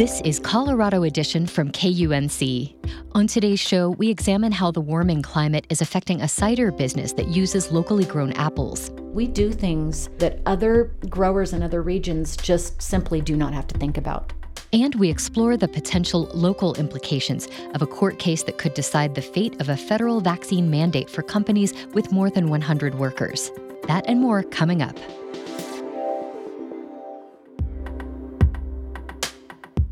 This is Colorado Edition from KUNC. On today's show, we examine how the warming climate is affecting a cider business that uses locally grown apples. We do things that other growers in other regions just simply do not have to think about. And we explore the potential local implications of a court case that could decide the fate of a federal vaccine mandate for companies with more than 100 workers. That and more coming up.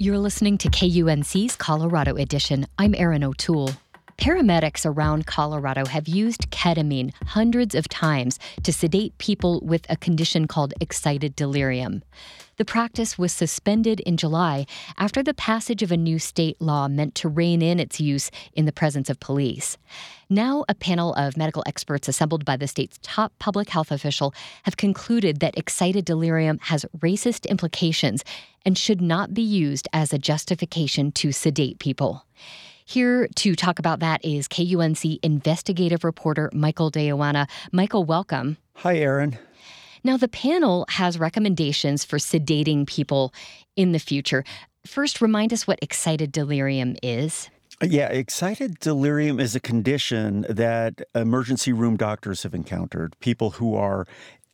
You're listening to KUNC's Colorado Edition. I'm Erin O'Toole. Paramedics around Colorado have used ketamine hundreds of times to sedate people with a condition called excited delirium. The practice was suspended in July after the passage of a new state law meant to rein in its use in the presence of police. Now, a panel of medical experts assembled by the state's top public health official have concluded that excited delirium has racist implications and should not be used as a justification to sedate people. Here to talk about that is KUNC investigative reporter Michael De Michael, welcome. Hi, Erin. Now, the panel has recommendations for sedating people in the future. First, remind us what excited delirium is. Yeah, excited delirium is a condition that emergency room doctors have encountered. People who are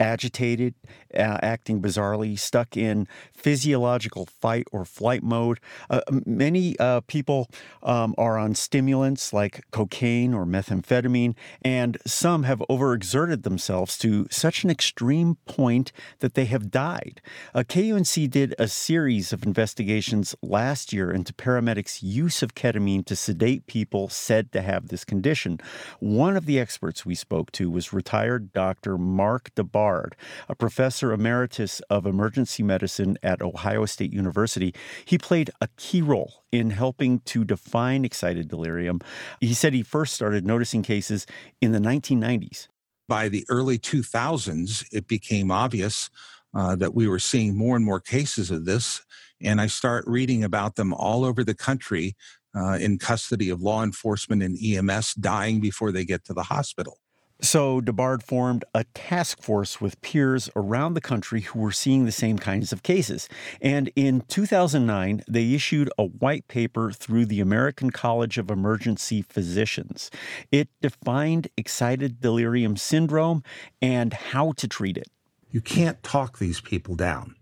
agitated, uh, acting bizarrely, stuck in physiological fight or flight mode. Uh, many uh, people um, are on stimulants like cocaine or methamphetamine, and some have overexerted themselves to such an extreme point that they have died. Uh, KUNC did a series of investigations last year into paramedics' use of ketamine to sedate people said to have this condition. One of the experts we spoke to was retired Dr. Mark DeBard, a professor emeritus of emergency medicine at Ohio State University. He played a key role in helping to define excited delirium. He said he first started noticing cases in the 1990s. By the early 2000s, it became obvious uh, that we were seeing more and more cases of this. And I start reading about them all over the country uh, in custody of law enforcement and EMS dying before they get to the hospital. So DeBard formed a task force with peers around the country who were seeing the same kinds of cases. And in 2009, they issued a white paper through the American College of Emergency Physicians. It defined excited delirium syndrome and how to treat it. You can't talk these people down.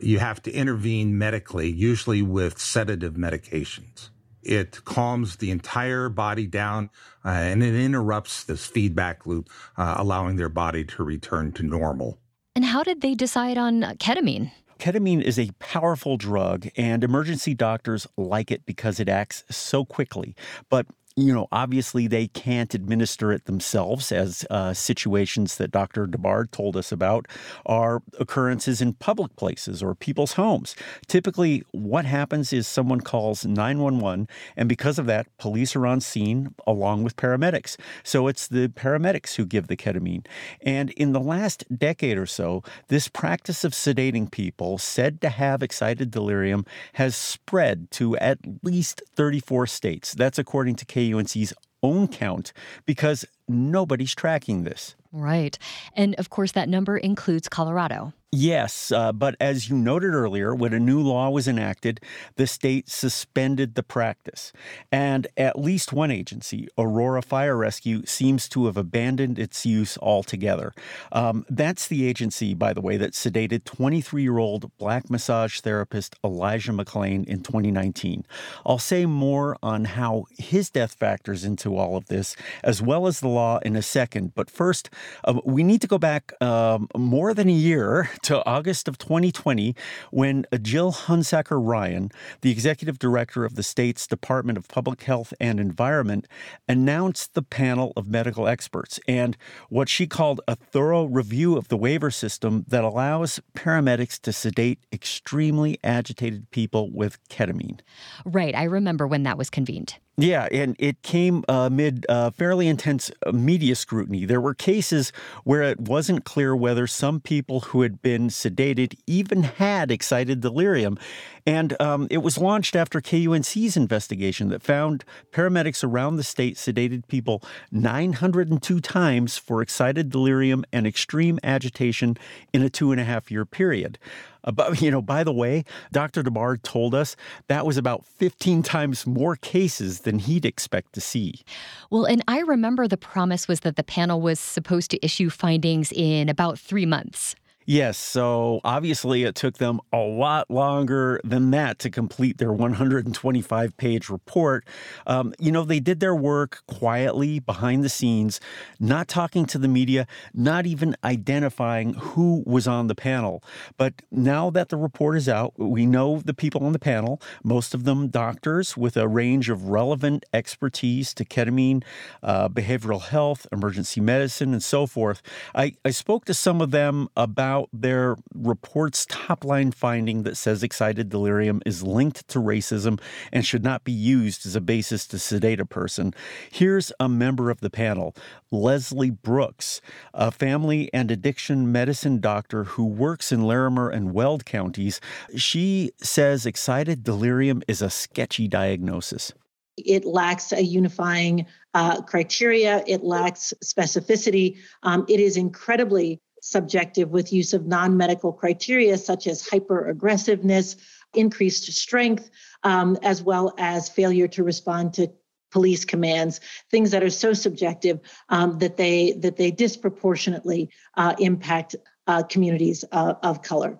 You have to intervene medically, usually with sedative medications. It calms the entire body down uh, and it interrupts this feedback loop, uh, allowing their body to return to normal. And how did they decide on ketamine? Ketamine is a powerful drug, and emergency doctors like it because it acts so quickly. But you know, obviously they can't administer it themselves, as uh, situations that Dr. DeBard told us about are occurrences in public places or people's homes. Typically, what happens is someone calls 911, and because of that, police are on scene along with paramedics. So it's the paramedics who give the ketamine. And in the last decade or so, this practice of sedating people said to have excited delirium has spread to at least 34 states. That's according to K. KUNC's own count because nobody's tracking this. Right. And of course, that number includes Colorado. Yes, uh, but as you noted earlier, when a new law was enacted, the state suspended the practice. And at least one agency, Aurora Fire Rescue, seems to have abandoned its use altogether. Um, that's the agency, by the way, that sedated 23 year old black massage therapist Elijah McClain in 2019. I'll say more on how his death factors into all of this, as well as the law in a second. But first, uh, we need to go back um, more than a year to August of 2020 when Jill Hunsaker Ryan, the executive director of the state's Department of Public Health and Environment, announced the panel of medical experts and what she called a thorough review of the waiver system that allows paramedics to sedate extremely agitated people with ketamine. Right. I remember when that was convened. Yeah, and it came amid uh, fairly intense uh, media scrutiny. There were cases where it wasn't clear whether some people who had been sedated even had excited delirium. And um, it was launched after KUNC's investigation that found paramedics around the state sedated people 902 times for excited delirium and extreme agitation in a two and a half year period. But, you know, by the way, Dr. DeBard told us that was about 15 times more cases than he'd expect to see. Well, and I remember the promise was that the panel was supposed to issue findings in about three months. Yes, so obviously it took them a lot longer than that to complete their 125 page report. Um, you know, they did their work quietly behind the scenes, not talking to the media, not even identifying who was on the panel. But now that the report is out, we know the people on the panel, most of them doctors with a range of relevant expertise to ketamine, uh, behavioral health, emergency medicine, and so forth. I, I spoke to some of them about out their report's top line finding that says excited delirium is linked to racism and should not be used as a basis to sedate a person. Here's a member of the panel, Leslie Brooks, a family and addiction medicine doctor who works in Larimer and Weld counties. She says excited delirium is a sketchy diagnosis. It lacks a unifying uh, criteria. It lacks specificity. Um, it is incredibly subjective with use of non medical criteria such as hyper aggressiveness, increased strength, um, as well as failure to respond to police commands things that are so subjective um, that they that they disproportionately uh, impact uh, communities uh, of color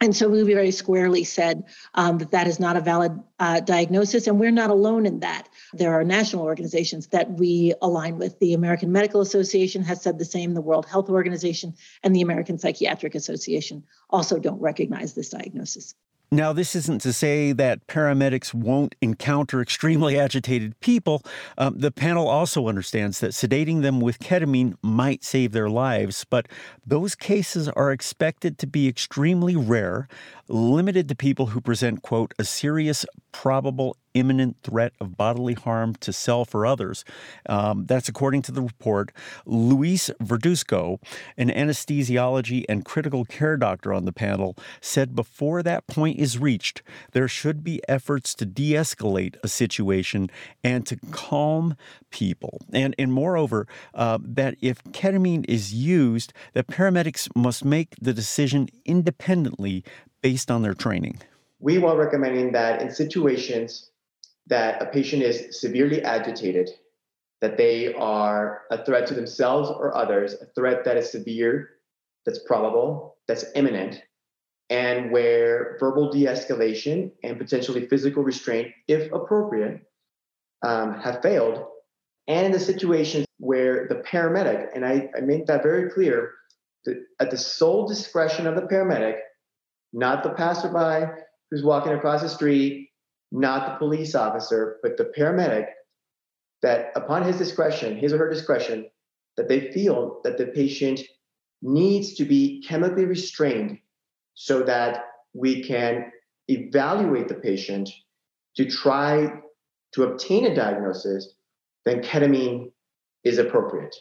and so we very squarely said um, that that is not a valid uh, diagnosis, and we're not alone in that. There are national organizations that we align with. The American Medical Association has said the same, the World Health Organization, and the American Psychiatric Association also don't recognize this diagnosis. Now, this isn't to say that paramedics won't encounter extremely agitated people. Um, the panel also understands that sedating them with ketamine might save their lives, but those cases are expected to be extremely rare, limited to people who present, quote, a serious probable imminent threat of bodily harm to self or others. Um, that's according to the report. Luis Verduzco, an anesthesiology and critical care doctor on the panel, said before that point is reached, there should be efforts to de escalate a situation and to calm people. And, and moreover, uh, that if ketamine is used, that paramedics must make the decision independently based on their training. We are recommending that in situations that a patient is severely agitated, that they are a threat to themselves or others, a threat that is severe, that's probable, that's imminent, and where verbal de escalation and potentially physical restraint, if appropriate, um, have failed. And in the situations where the paramedic, and I, I make that very clear, that at the sole discretion of the paramedic, not the passerby who's walking across the street, not the police officer, but the paramedic, that upon his discretion, his or her discretion, that they feel that the patient needs to be chemically restrained so that we can evaluate the patient to try to obtain a diagnosis, then ketamine is appropriate.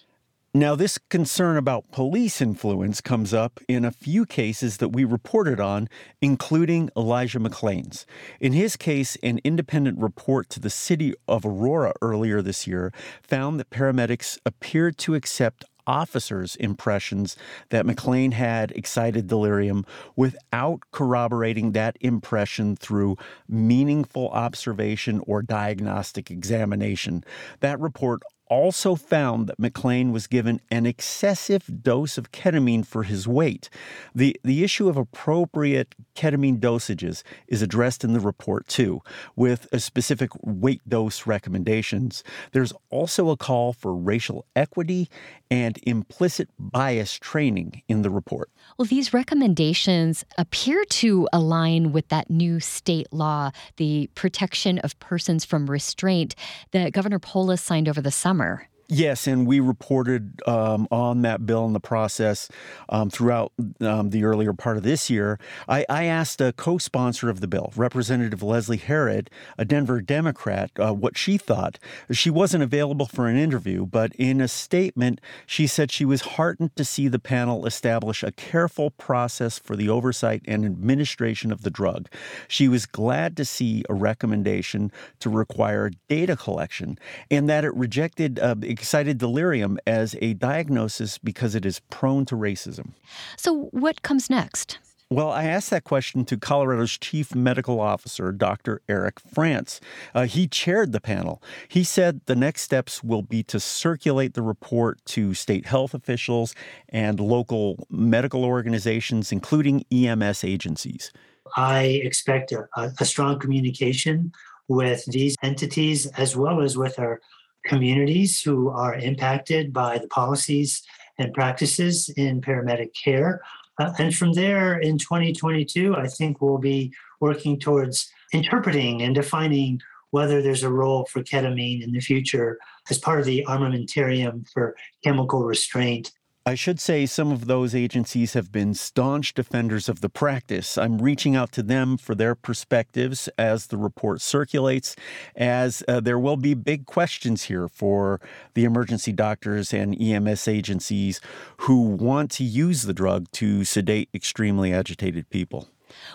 Now, this concern about police influence comes up in a few cases that we reported on, including Elijah McClain's. In his case, an independent report to the city of Aurora earlier this year found that paramedics appeared to accept officers' impressions that McClain had excited delirium without corroborating that impression through meaningful observation or diagnostic examination. That report also found that McClain was given an excessive dose of ketamine for his weight. The, the issue of appropriate ketamine dosages is addressed in the report too, with a specific weight dose recommendations. There's also a call for racial equity and implicit bias training in the report. Well, these recommendations appear to align with that new state law, the Protection of Persons from Restraint, that Governor Polis signed over the summer summer. Yes, and we reported um, on that bill in the process um, throughout um, the earlier part of this year. I, I asked a co sponsor of the bill, Representative Leslie Herod, a Denver Democrat, uh, what she thought. She wasn't available for an interview, but in a statement, she said she was heartened to see the panel establish a careful process for the oversight and administration of the drug. She was glad to see a recommendation to require data collection and that it rejected. Uh, excited delirium as a diagnosis because it is prone to racism. So, what comes next? Well, I asked that question to Colorado's chief medical officer, Dr. Eric France. Uh, he chaired the panel. He said the next steps will be to circulate the report to state health officials and local medical organizations, including EMS agencies. I expect a, a strong communication with these entities as well as with our communities who are impacted by the policies and practices in paramedic care. Uh, and from there in 2022, I think we'll be working towards interpreting and defining whether there's a role for ketamine in the future as part of the armamentarium for chemical restraint I should say some of those agencies have been staunch defenders of the practice. I'm reaching out to them for their perspectives as the report circulates, as uh, there will be big questions here for the emergency doctors and EMS agencies who want to use the drug to sedate extremely agitated people.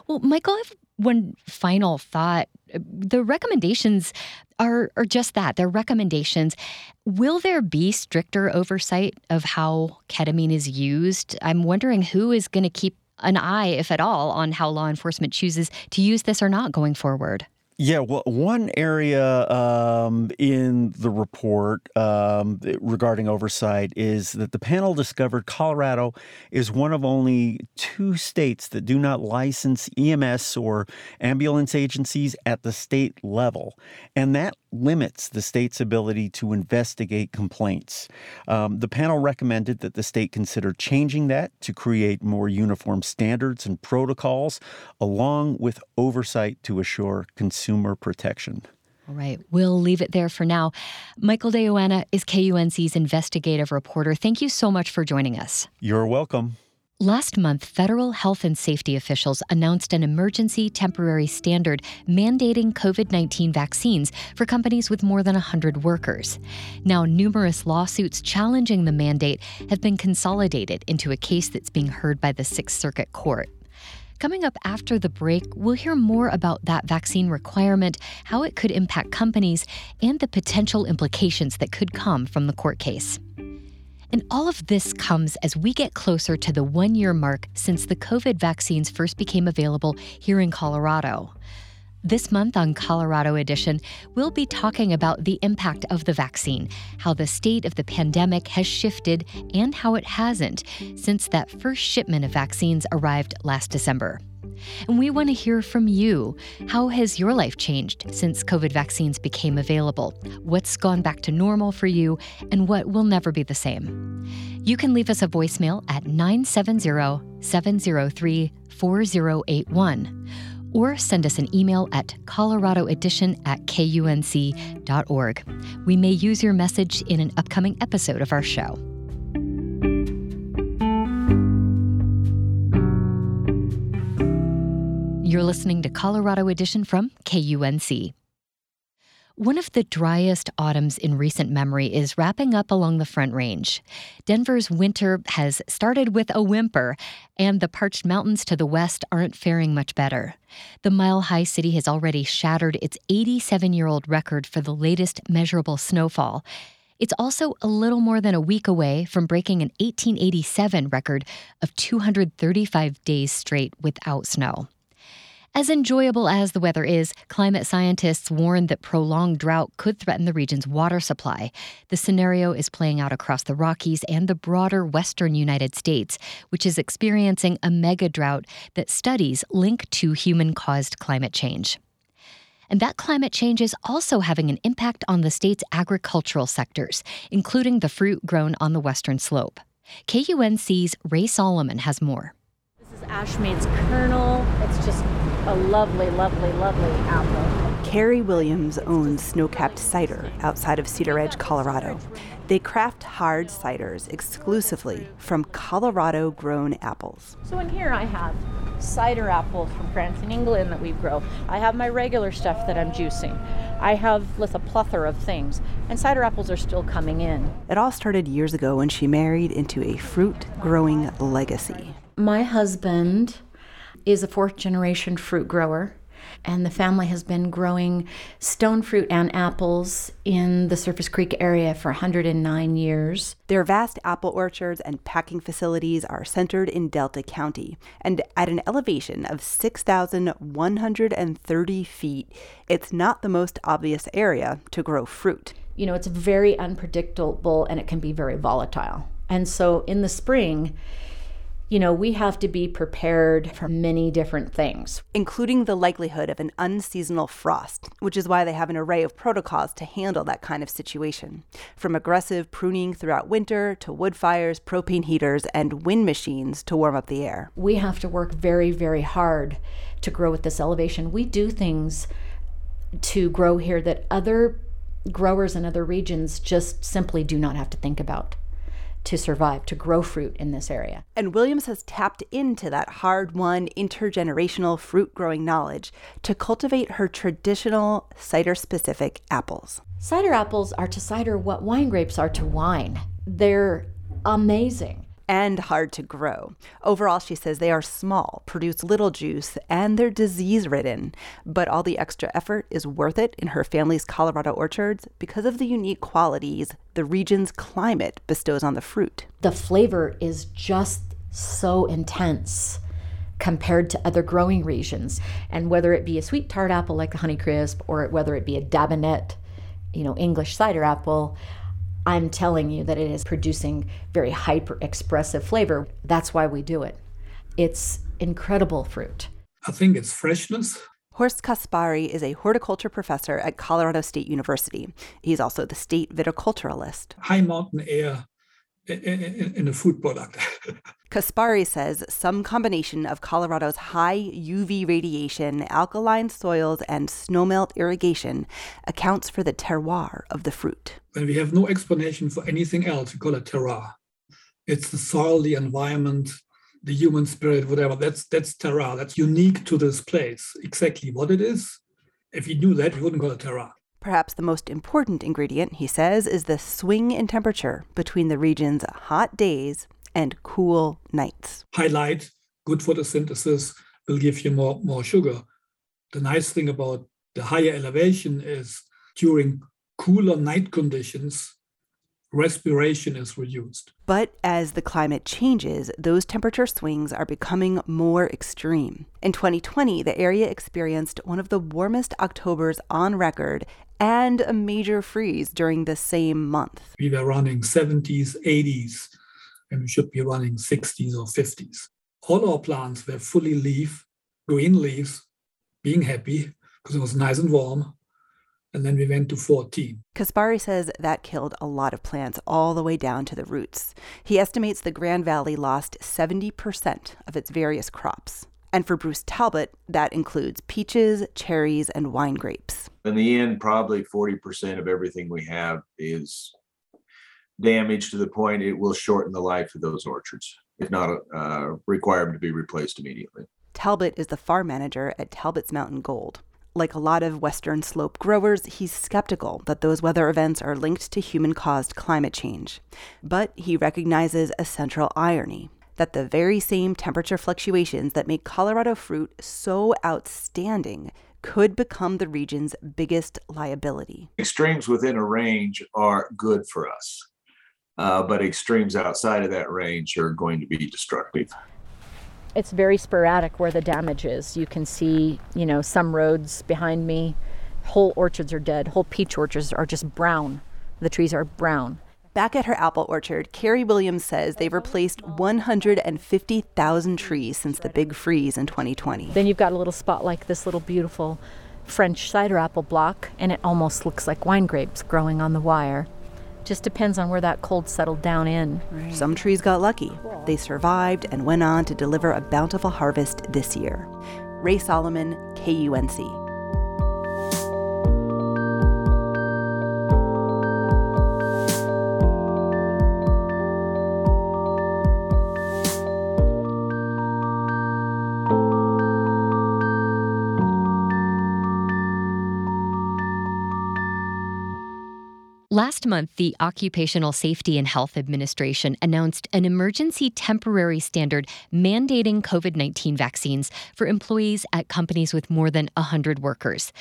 Well, Michael, I have one final thought. The recommendations are, are just that they're recommendations. Will there be stricter oversight of how ketamine is used? I'm wondering who is going to keep an eye, if at all, on how law enforcement chooses to use this or not going forward. Yeah, well, one area um, in the report um, regarding oversight is that the panel discovered Colorado is one of only two states that do not license EMS or ambulance agencies at the state level. And that limits the state's ability to investigate complaints. Um, the panel recommended that the state consider changing that to create more uniform standards and protocols, along with oversight to assure consumer protection. All right, we'll leave it there for now. Michael de Yoanna is KUNC's investigative reporter. Thank you so much for joining us. You're welcome. Last month, federal health and safety officials announced an emergency temporary standard mandating COVID 19 vaccines for companies with more than 100 workers. Now, numerous lawsuits challenging the mandate have been consolidated into a case that's being heard by the Sixth Circuit Court. Coming up after the break, we'll hear more about that vaccine requirement, how it could impact companies, and the potential implications that could come from the court case. And all of this comes as we get closer to the one year mark since the COVID vaccines first became available here in Colorado. This month on Colorado Edition, we'll be talking about the impact of the vaccine, how the state of the pandemic has shifted, and how it hasn't since that first shipment of vaccines arrived last December. And we want to hear from you. How has your life changed since COVID vaccines became available? What's gone back to normal for you, and what will never be the same? You can leave us a voicemail at 970 703 4081 or send us an email at coloradoedition at kunc.org. We may use your message in an upcoming episode of our show. You're listening to Colorado Edition from KUNC. One of the driest autumns in recent memory is wrapping up along the Front Range. Denver's winter has started with a whimper, and the parched mountains to the west aren't faring much better. The Mile High City has already shattered its 87 year old record for the latest measurable snowfall. It's also a little more than a week away from breaking an 1887 record of 235 days straight without snow. As enjoyable as the weather is, climate scientists warn that prolonged drought could threaten the region's water supply. The scenario is playing out across the Rockies and the broader western United States, which is experiencing a mega drought that studies link to human caused climate change. And that climate change is also having an impact on the state's agricultural sectors, including the fruit grown on the western slope. KUNC's Ray Solomon has more. This is Ashmead's Kernel. It's just a lovely, lovely, lovely apple. Carrie Williams owns Snowcap Cider outside of Cedaredge, Colorado. They craft hard ciders exclusively from Colorado grown apples. So in here I have cider apples from France and England that we grow. I have my regular stuff that I'm juicing. I have with a plethora of things, and cider apples are still coming in. It all started years ago when she married into a fruit growing legacy. My husband is a fourth generation fruit grower, and the family has been growing stone fruit and apples in the Surface Creek area for 109 years. Their vast apple orchards and packing facilities are centered in Delta County, and at an elevation of 6,130 feet, it's not the most obvious area to grow fruit. You know, it's very unpredictable and it can be very volatile. And so in the spring, you know, we have to be prepared for many different things, including the likelihood of an unseasonal frost, which is why they have an array of protocols to handle that kind of situation. From aggressive pruning throughout winter to wood fires, propane heaters, and wind machines to warm up the air. We have to work very, very hard to grow at this elevation. We do things to grow here that other growers in other regions just simply do not have to think about to survive, to grow fruit in this area. And Williams has tapped into that hard won intergenerational fruit growing knowledge to cultivate her traditional cider specific apples. Cider apples are to cider what wine grapes are to wine. They're amazing and hard to grow. Overall, she says they are small, produce little juice, and they're disease ridden. But all the extra effort is worth it in her family's Colorado orchards because of the unique qualities the region's climate bestows on the fruit. The flavor is just so intense compared to other growing regions. And whether it be a sweet tart apple like the Honeycrisp or whether it be a Dabinett, you know, English cider apple, I'm telling you that it is producing very hyper expressive flavor. That's why we do it. It's incredible fruit. I think it's freshness. Horst Caspari is a horticulture professor at Colorado State University. He's also the state viticulturalist. High mountain air in a food product. Caspari says some combination of Colorado's high UV radiation, alkaline soils, and snowmelt irrigation accounts for the terroir of the fruit. When we have no explanation for anything else, we call it terroir. It's the soil, the environment, the human spirit, whatever. That's that's terroir. That's unique to this place. Exactly what it is. If you knew that, you wouldn't call it terroir. Perhaps the most important ingredient, he says, is the swing in temperature between the region's hot days and cool nights. High light, good photosynthesis, will give you more, more sugar. The nice thing about the higher elevation is during cooler night conditions, respiration is reduced. But as the climate changes, those temperature swings are becoming more extreme. In 2020, the area experienced one of the warmest Octobers on record and a major freeze during the same month. We were running 70s, 80s, and we should be running 60s or 50s. All our plants were fully leaf, green leaves, being happy because it was nice and warm and then we went to 14. Caspari says that killed a lot of plants all the way down to the roots. He estimates the Grand Valley lost 70% of its various crops. And for Bruce Talbot, that includes peaches, cherries, and wine grapes. In the end, probably 40% of everything we have is damaged to the point it will shorten the life of those orchards, if not uh, require them to be replaced immediately. Talbot is the farm manager at Talbot's Mountain Gold. Like a lot of Western slope growers, he's skeptical that those weather events are linked to human caused climate change. But he recognizes a central irony that the very same temperature fluctuations that make Colorado fruit so outstanding could become the region's biggest liability. Extremes within a range are good for us, uh, but extremes outside of that range are going to be destructive. it's very sporadic where the damage is. You can see, you know, some roads behind me, whole orchards are dead. Whole peach orchards are just brown. The trees are brown. Back at her apple orchard, Carrie Williams says they've replaced 150,000 trees since the big freeze in 2020. Then you've got a little spot like this little beautiful French cider apple block, and it almost looks like wine grapes growing on the wire. Just depends on where that cold settled down in. Right. Some trees got lucky. They survived and went on to deliver a bountiful harvest this year. Ray Solomon, KUNC. Last month, the Occupational Safety and Health Administration announced an emergency temporary standard mandating COVID 19 vaccines for employees at companies with more than 100 workers.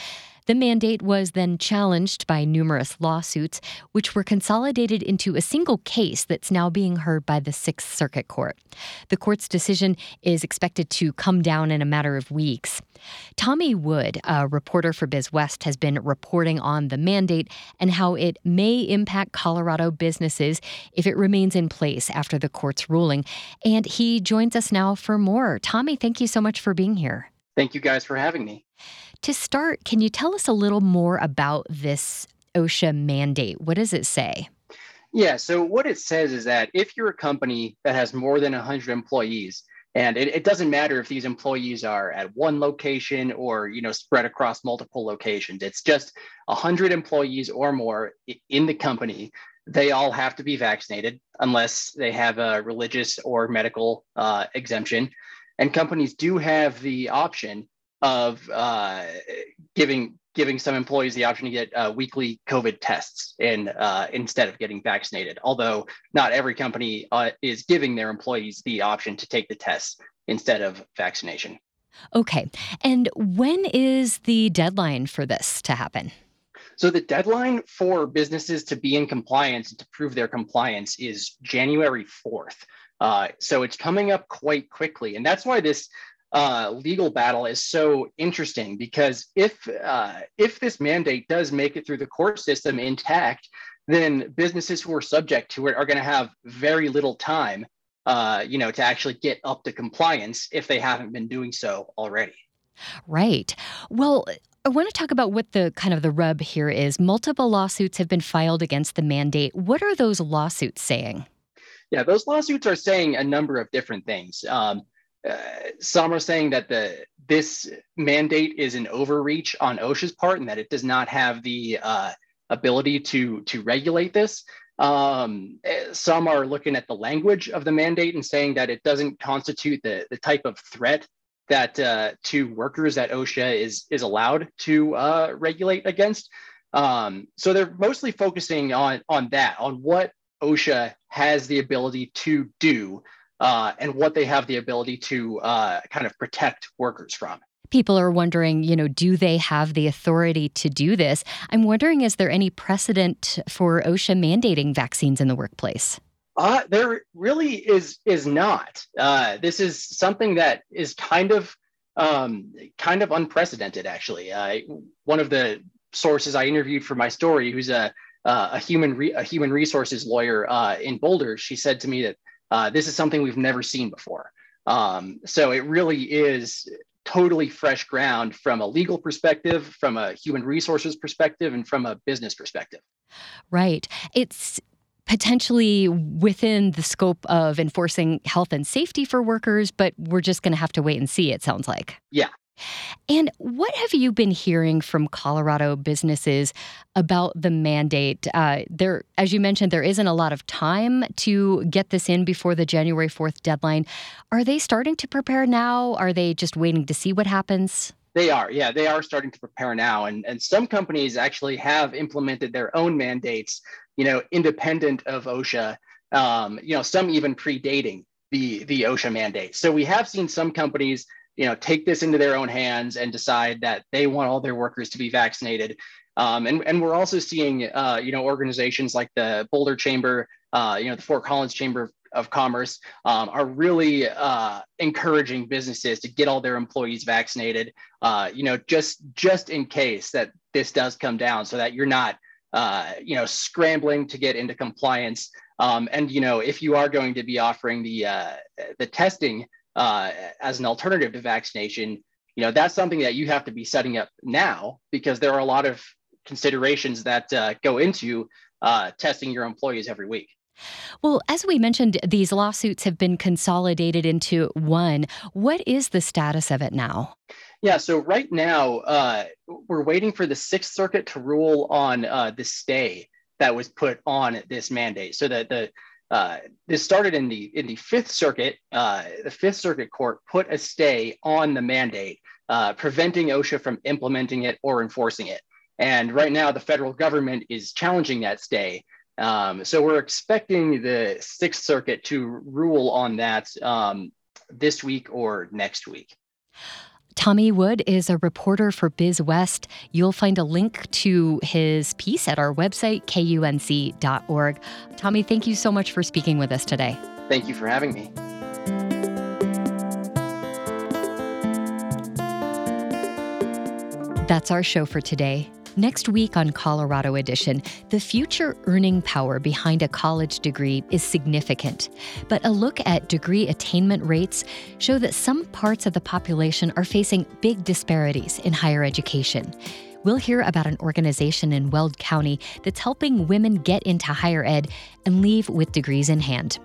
The mandate was then challenged by numerous lawsuits, which were consolidated into a single case that's now being heard by the Sixth Circuit Court. The court's decision is expected to come down in a matter of weeks. Tommy Wood, a reporter for BizWest, has been reporting on the mandate and how it may impact Colorado businesses if it remains in place after the court's ruling. And he joins us now for more. Tommy, thank you so much for being here. Thank you guys for having me. To start, can you tell us a little more about this OSHA mandate? What does it say? Yeah, so what it says is that if you're a company that has more than 100 employees, and it, it, doesn't matter if these employees are at one location or you know spread across multiple locations it's just 100 employees or more in the company they all have to be vaccinated unless they have a religious or medical uh, exemption and companies do have the option of uh, giving giving some employees the option to get uh, weekly COVID tests in, uh, instead of getting vaccinated. Although not every company uh, is giving their employees the option to take the tests instead of vaccination. Okay, and when is the deadline for this to happen? So the deadline for businesses to be in compliance and to prove their compliance is January 4th. Uh, so it's coming up quite quickly. And that's why this uh, legal battle is so interesting because if uh, if this mandate does make it through the court system intact, then businesses who are subject to it are going to have very little time, uh, you know, to actually get up to compliance if they haven't been doing so already. Right. Well. I want to talk about what the kind of the rub here is. Multiple lawsuits have been filed against the mandate. What are those lawsuits saying? Yeah, those lawsuits are saying a number of different things. Um, uh, some are saying that the this mandate is an overreach on OSHA's part and that it does not have the uh, ability to to regulate this. Um, some are looking at the language of the mandate and saying that it doesn't constitute the, the type of threat that uh, to workers that OSHA is is allowed to uh, regulate against. Um, so they're mostly focusing on on that, on what OSHA has the ability to do uh, and what they have the ability to uh, kind of protect workers from. People are wondering, you know, do they have the authority to do this? I'm wondering, is there any precedent for OSHA mandating vaccines in the workplace? Uh, there really is is not. Uh, this is something that is kind of um, kind of unprecedented, actually. Uh, one of the sources I interviewed for my story, who's a uh, a human re- a human resources lawyer uh, in Boulder, she said to me that uh, this is something we've never seen before. Um, so it really is totally fresh ground from a legal perspective, from a human resources perspective, and from a business perspective. Right. It's potentially within the scope of enforcing health and safety for workers, but we're just going to have to wait and see, it sounds like. Yeah, and what have you been hearing from Colorado businesses about the mandate? Uh, there, as you mentioned, there isn't a lot of time to get this in before the January 4th deadline. Are they starting to prepare now? Are they just waiting to see what happens? They are, yeah, they are starting to prepare now. And, and some companies actually have implemented their own mandates, you know, independent of OSHA, um, you know, some even predating the, the OSHA mandate. So we have seen some companies you know take this into their own hands and decide that they want all their workers to be vaccinated um, and, and we're also seeing uh, you know organizations like the boulder chamber uh, you know the fort collins chamber of Commerce um, are really uh, encouraging businesses to get all their employees vaccinated. Uh, you know, just just in case that this does come down, so that you're not uh, you know scrambling to get into compliance. Um, and you know, if you are going to be offering the uh, the testing uh, as an alternative to vaccination, you know that's something that you have to be setting up now because there are a lot of considerations that uh, go into testing your employees every week. Well, as we mentioned, these lawsuits have been consolidated into one. What is the status of it now? Yeah, so right now, uh, we're waiting for the Sixth Circuit to rule on uh, the stay that was put on this mandate. So that the uh, this started in the in the Fifth Circuit. Uh, the Fifth Circuit Court put a stay on the mandate, uh, preventing OSHA from implementing it or enforcing it. And right now, the federal government is challenging that stay. Um, so we're expecting the Sixth Circuit to rule on that um, this week or next week. Tommy Wood is a reporter for BizWest. You'll find a link to his piece at our website, kunc.org. Tommy, thank you so much for speaking with us today. Thank you for having me. That's our show for today. Next week on Colorado Edition, the future earning power behind a college degree is significant. But a look at degree attainment rates show that some parts of the population are facing big disparities in higher education. We'll hear about an organization in Weld County that's helping women get into higher ed and leave with degrees in hand.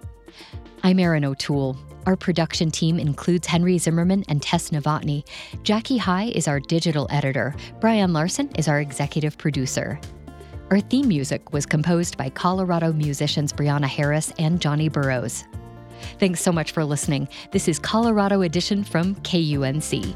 I'm Erin O'Toole. Our production team includes Henry Zimmerman and Tess Novotny. Jackie High is our digital editor. Brian Larson is our executive producer. Our theme music was composed by Colorado musicians Brianna Harris and Johnny Burrows. Thanks so much for listening. This is Colorado Edition from KUNC.